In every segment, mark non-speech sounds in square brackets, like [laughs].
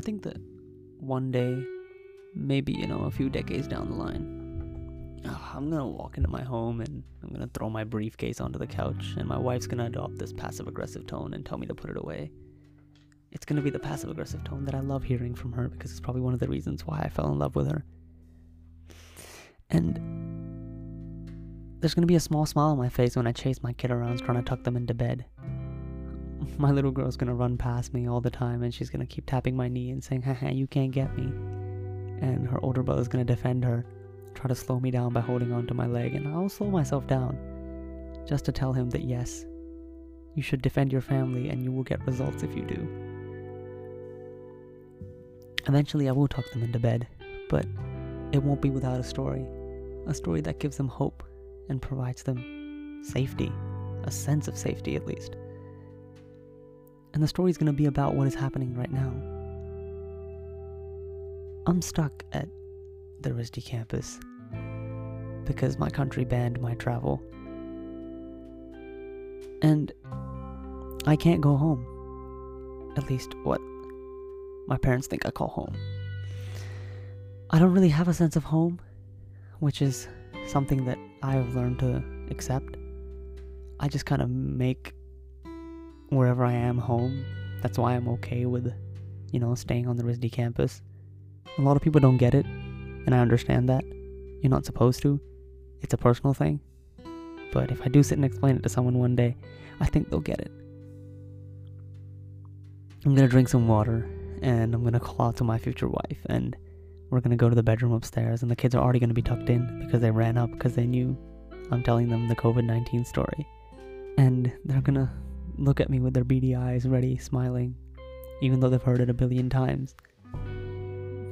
I think that one day, maybe, you know, a few decades down the line, uh, I'm gonna walk into my home and I'm gonna throw my briefcase onto the couch, and my wife's gonna adopt this passive aggressive tone and tell me to put it away. It's gonna be the passive aggressive tone that I love hearing from her because it's probably one of the reasons why I fell in love with her. And there's gonna be a small smile on my face when I chase my kid around trying to tuck them into bed. [laughs] My little girl's gonna run past me all the time and she's gonna keep tapping my knee and saying, haha, you can't get me. And her older brother's gonna defend her, try to slow me down by holding onto my leg, and I'll slow myself down just to tell him that yes, you should defend your family and you will get results if you do. Eventually, I will tuck them into bed, but it won't be without a story. A story that gives them hope and provides them safety, a sense of safety at least. And the story is going to be about what is happening right now. I'm stuck at the RISD campus because my country banned my travel. And I can't go home. At least what my parents think I call home. I don't really have a sense of home, which is something that I've learned to accept. I just kind of make wherever I am home. That's why I'm okay with, you know, staying on the RISD campus. A lot of people don't get it, and I understand that. You're not supposed to. It's a personal thing. But if I do sit and explain it to someone one day, I think they'll get it. I'm gonna drink some water and I'm gonna call out to my future wife and we're gonna go to the bedroom upstairs and the kids are already gonna be tucked in because they ran up because they knew I'm telling them the COVID 19 story. And they're gonna look at me with their beady eyes ready, smiling, even though they've heard it a billion times.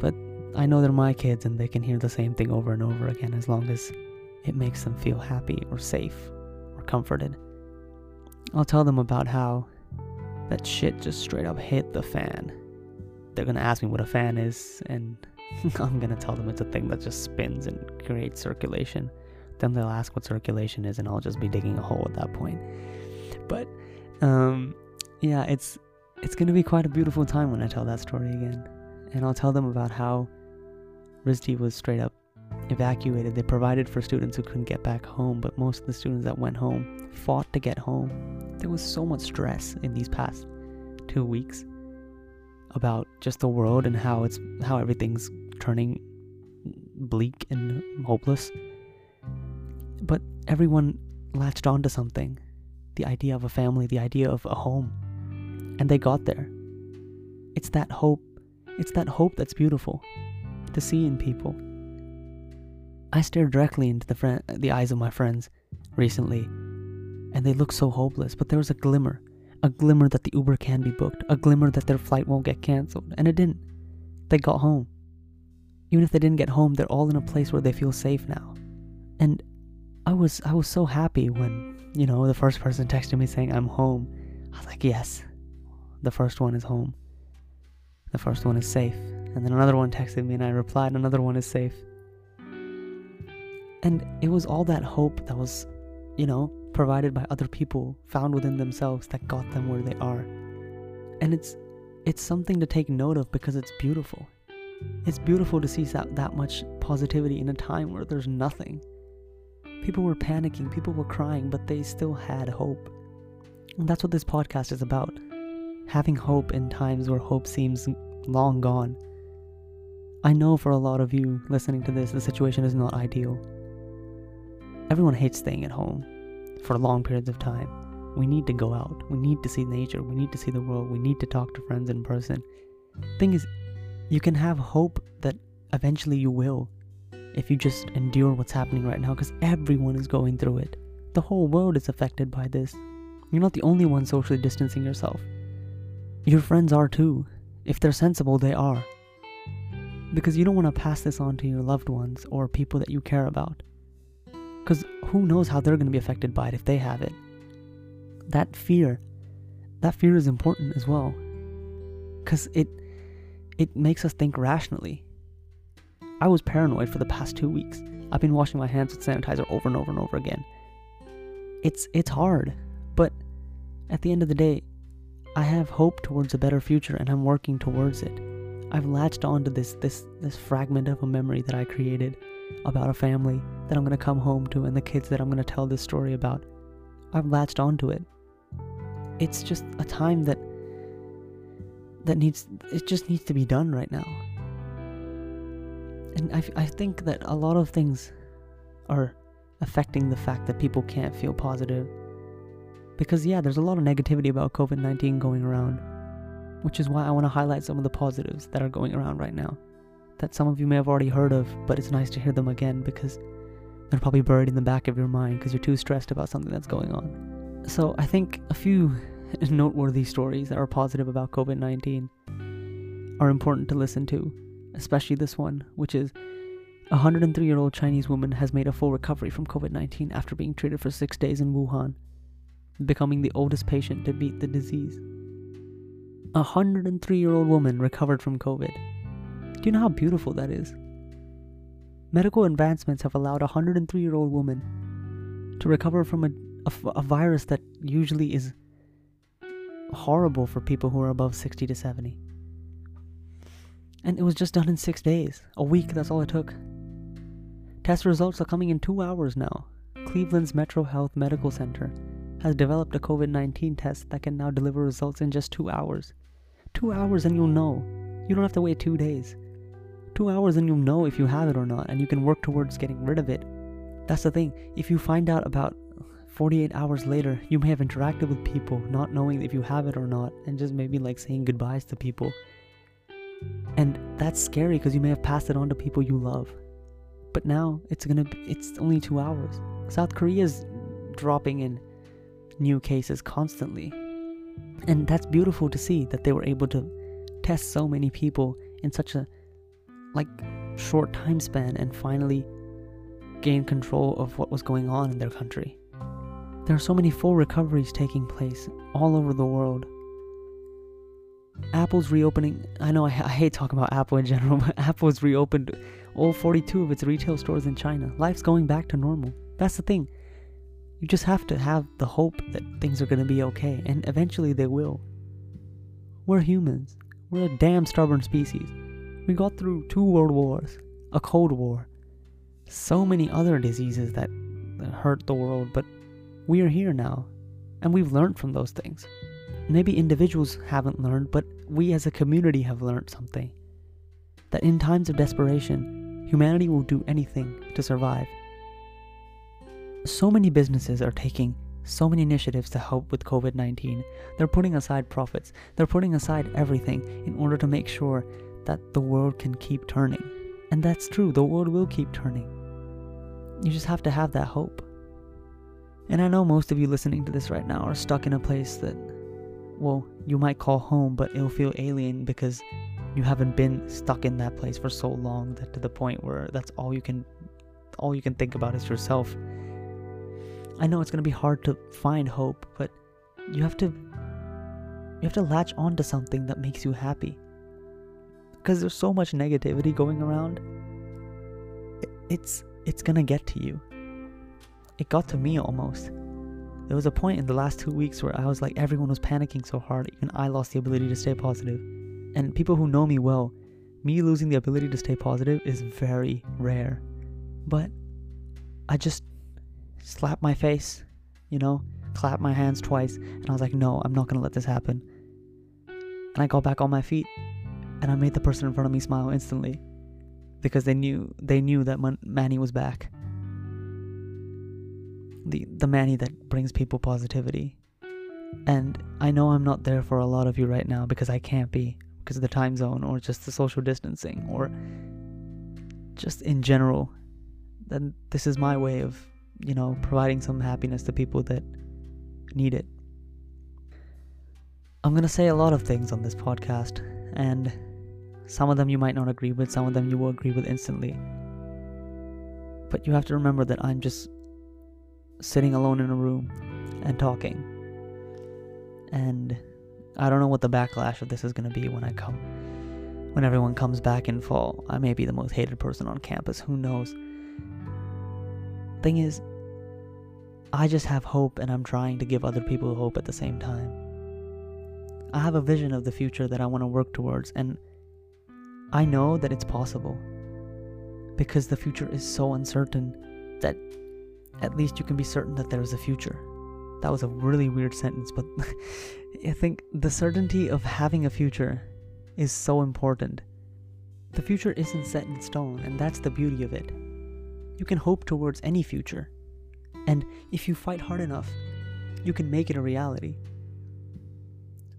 But I know they're my kids and they can hear the same thing over and over again as long as it makes them feel happy or safe or comforted. I'll tell them about how that shit just straight up hit the fan. They're gonna ask me what a fan is, and [laughs] I'm gonna tell them it's a thing that just spins and creates circulation. Then they'll ask what circulation is, and I'll just be digging a hole at that point. But, um, yeah, it's it's gonna be quite a beautiful time when I tell that story again, and I'll tell them about how RISD was straight up evacuated. They provided for students who couldn't get back home, but most of the students that went home fought to get home. There was so much stress in these past two weeks about just the world and how it's how everything's turning bleak and hopeless. But everyone latched onto something. The idea of a family, the idea of a home. And they got there. It's that hope. It's that hope that's beautiful to see in people. I stared directly into the the eyes of my friends recently, and they looked so hopeless, but there was a glimmer, a glimmer that the Uber can be booked, a glimmer that their flight won't get cancelled, and it didn't. They got home. Even if they didn't get home, they're all in a place where they feel safe now. And I was I was so happy when, you know, the first person texted me saying I'm home. I was like, "Yes. The first one is home. The first one is safe." And then another one texted me and I replied, "Another one is safe." And it was all that hope that was, you know, provided by other people found within themselves that got them where they are. And it's it's something to take note of because it's beautiful. It's beautiful to see that, that much positivity in a time where there's nothing. People were panicking, people were crying, but they still had hope. And that's what this podcast is about. Having hope in times where hope seems long gone. I know for a lot of you listening to this, the situation is not ideal. Everyone hates staying at home for long periods of time. We need to go out. We need to see nature. We need to see the world. We need to talk to friends in person. Thing is, you can have hope that eventually you will if you just endure what's happening right now because everyone is going through it. The whole world is affected by this. You're not the only one socially distancing yourself. Your friends are too. If they're sensible, they are. Because you don't want to pass this on to your loved ones or people that you care about. Because who knows how they're going to be affected by it if they have it. That fear, that fear is important as well. Because it, it makes us think rationally. I was paranoid for the past two weeks. I've been washing my hands with sanitizer over and over and over again. It's it's hard, but at the end of the day, I have hope towards a better future and I'm working towards it. I've latched onto this this this fragment of a memory that I created about a family that I'm gonna come home to and the kids that I'm gonna tell this story about. I've latched onto it. It's just a time that that needs it just needs to be done right now. And I, I think that a lot of things are affecting the fact that people can't feel positive. Because, yeah, there's a lot of negativity about COVID 19 going around, which is why I want to highlight some of the positives that are going around right now. That some of you may have already heard of, but it's nice to hear them again because they're probably buried in the back of your mind because you're too stressed about something that's going on. So, I think a few [laughs] noteworthy stories that are positive about COVID 19 are important to listen to, especially this one, which is a 103 year old Chinese woman has made a full recovery from COVID 19 after being treated for six days in Wuhan, becoming the oldest patient to beat the disease. A 103 year old woman recovered from COVID. Do you know how beautiful that is? Medical advancements have allowed a 103 year old woman to recover from a, a, a virus that usually is horrible for people who are above 60 to 70. And it was just done in six days. A week, that's all it took. Test results are coming in two hours now. Cleveland's Metro Health Medical Center has developed a COVID 19 test that can now deliver results in just two hours. Two hours and you'll know. You don't have to wait two days. Two hours and you'll know if you have it or not, and you can work towards getting rid of it. That's the thing. If you find out about 48 hours later, you may have interacted with people not knowing if you have it or not, and just maybe like saying goodbyes to people. And that's scary because you may have passed it on to people you love. But now it's gonna be, it's only two hours. South Korea's dropping in new cases constantly. And that's beautiful to see that they were able to test so many people in such a like short time span and finally gain control of what was going on in their country. There are so many full recoveries taking place all over the world. Apple's reopening. I know I, I hate talking about Apple in general, [laughs] but Apple's reopened all 42 of its retail stores in China. Life's going back to normal. That's the thing. You just have to have the hope that things are going to be okay, and eventually they will. We're humans. We're a damn stubborn species. We got through two world wars, a cold war, so many other diseases that, that hurt the world, but we are here now, and we've learned from those things. Maybe individuals haven't learned, but we as a community have learned something. That in times of desperation, Humanity will do anything to survive. So many businesses are taking so many initiatives to help with COVID 19. They're putting aside profits, they're putting aside everything in order to make sure that the world can keep turning. And that's true, the world will keep turning. You just have to have that hope. And I know most of you listening to this right now are stuck in a place that, well, you might call home, but it'll feel alien because you haven't been stuck in that place for so long that to the point where that's all you can all you can think about is yourself. I know it's going to be hard to find hope, but you have to you have to latch on to something that makes you happy. Because there's so much negativity going around. It's it's going to get to you. It got to me almost. There was a point in the last 2 weeks where I was like everyone was panicking so hard, even I lost the ability to stay positive. And people who know me well, me losing the ability to stay positive is very rare. But I just slapped my face, you know, clapped my hands twice, and I was like, no, I'm not gonna let this happen. And I got back on my feet, and I made the person in front of me smile instantly, because they knew they knew that Man- Manny was back. The the Manny that brings people positivity. And I know I'm not there for a lot of you right now because I can't be because of the time zone or just the social distancing or just in general. Then this is my way of you know providing some happiness to people that need it. I'm going to say a lot of things on this podcast and some of them you might not agree with some of them you will agree with instantly. But you have to remember that i'm just sitting alone in a room and talking and I don't know what the backlash of this is going to be when I come. When everyone comes back in fall, I may be the most hated person on campus. Who knows? Thing is, I just have hope and I'm trying to give other people hope at the same time. I have a vision of the future that I want to work towards, and I know that it's possible because the future is so uncertain that at least you can be certain that there is a future. That was a really weird sentence, but [laughs] I think the certainty of having a future is so important. The future isn't set in stone, and that's the beauty of it. You can hope towards any future, and if you fight hard enough, you can make it a reality.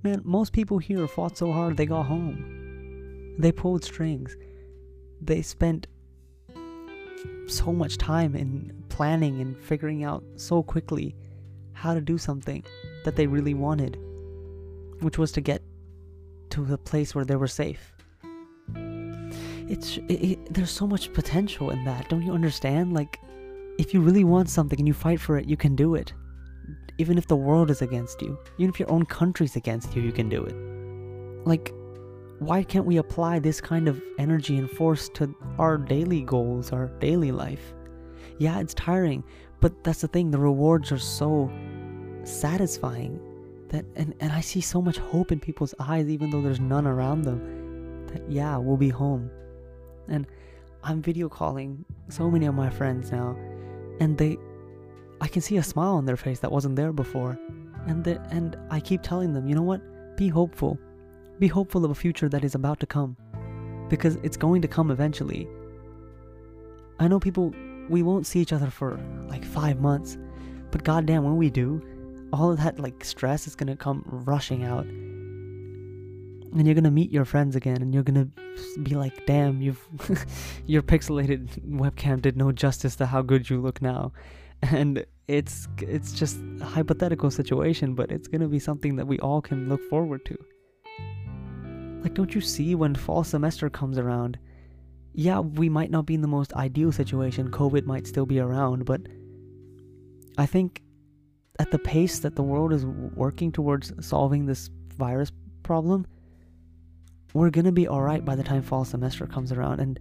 Man, most people here fought so hard they got home. They pulled strings. They spent so much time in planning and figuring out so quickly how to do something that they really wanted, which was to get to the place where they were safe. It's it, it, there's so much potential in that. Don't you understand? Like if you really want something and you fight for it, you can do it. Even if the world is against you, even if your own country's against you, you can do it. Like why can't we apply this kind of energy and force to our daily goals, our daily life? Yeah, it's tiring, but that's the thing, the rewards are so satisfying that and, and I see so much hope in people's eyes even though there's none around them that yeah, we'll be home. And I'm video calling so many of my friends now and they I can see a smile on their face that wasn't there before. And the, and I keep telling them, you know what? Be hopeful be hopeful of a future that is about to come. Because it's going to come eventually. I know people, we won't see each other for like five months, but goddamn, when we do, all of that like stress is gonna come rushing out. And you're gonna meet your friends again, and you're gonna be like, damn, you've [laughs] your pixelated webcam did no justice to how good you look now. [laughs] And it's it's just a hypothetical situation, but it's gonna be something that we all can look forward to. Like, don't you see when fall semester comes around? Yeah, we might not be in the most ideal situation, COVID might still be around, but I think at the pace that the world is working towards solving this virus problem, we're gonna be alright by the time fall semester comes around. And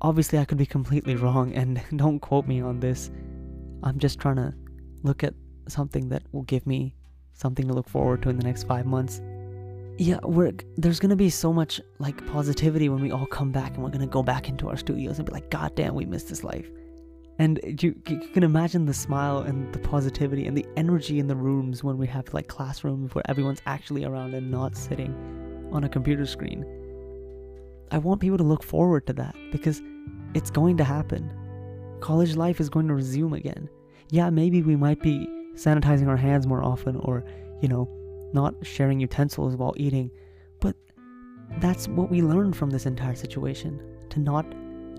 obviously, I could be completely wrong, and [laughs] don't quote me on this. I'm just trying to look at something that will give me something to look forward to in the next five months yeah, we're there's gonna be so much like positivity when we all come back and we're gonna go back into our studios and be like, God damn, we missed this life. And you, you can imagine the smile and the positivity and the energy in the rooms when we have like classrooms where everyone's actually around and not sitting on a computer screen. I want people to look forward to that because it's going to happen. College life is going to resume again. Yeah, maybe we might be sanitizing our hands more often or, you know, not sharing utensils while eating. But that's what we learned from this entire situation to not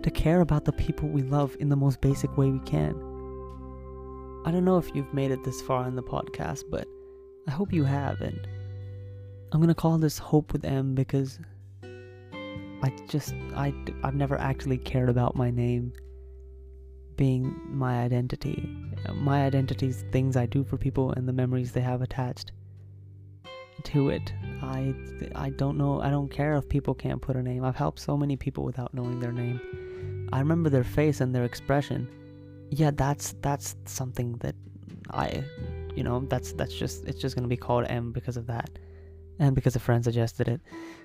to care about the people we love in the most basic way we can. I don't know if you've made it this far in the podcast, but I hope you have and I'm going to call this Hope with M because I just I I've never actually cared about my name being my identity. My identity is things I do for people and the memories they have attached to it. I I don't know. I don't care if people can't put a name. I've helped so many people without knowing their name. I remember their face and their expression. Yeah, that's that's something that I, you know, that's that's just it's just gonna be called M because of that, and because a friend suggested it.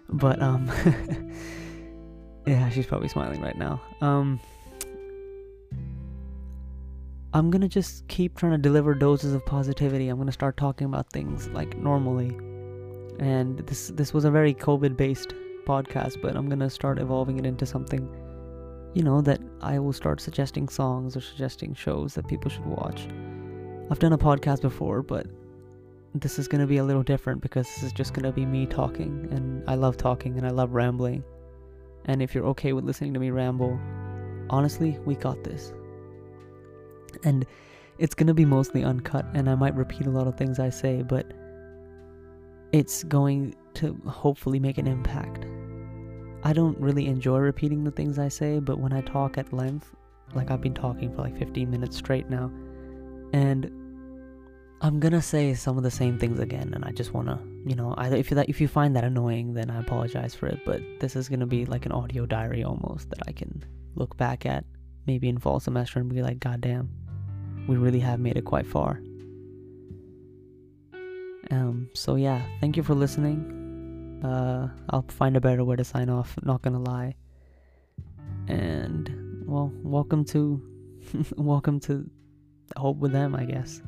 But um, [laughs] yeah, she's probably smiling right now. Um. I'm gonna just keep trying to deliver doses of positivity. I'm gonna start talking about things like normally and this this was a very COVID based podcast, but I'm gonna start evolving it into something, you know, that I will start suggesting songs or suggesting shows that people should watch. I've done a podcast before, but this is gonna be a little different because this is just gonna be me talking, and I love talking and I love rambling. And if you're okay with listening to me ramble, honestly, we got this. And it's gonna be mostly uncut, and I might repeat a lot of things I say, but it's going to hopefully make an impact. I don't really enjoy repeating the things I say, but when I talk at length, like I've been talking for like 15 minutes straight now, and I'm gonna say some of the same things again, and I just wanna, you know, either if you that if you find that annoying, then I apologize for it. But this is gonna be like an audio diary almost that I can look back at, maybe in fall semester, and be like, God damn, we really have made it quite far. Um, so yeah, thank you for listening. Uh, I'll find a better way to sign off. Not gonna lie. And well, welcome to, [laughs] welcome to Hope with M, I guess.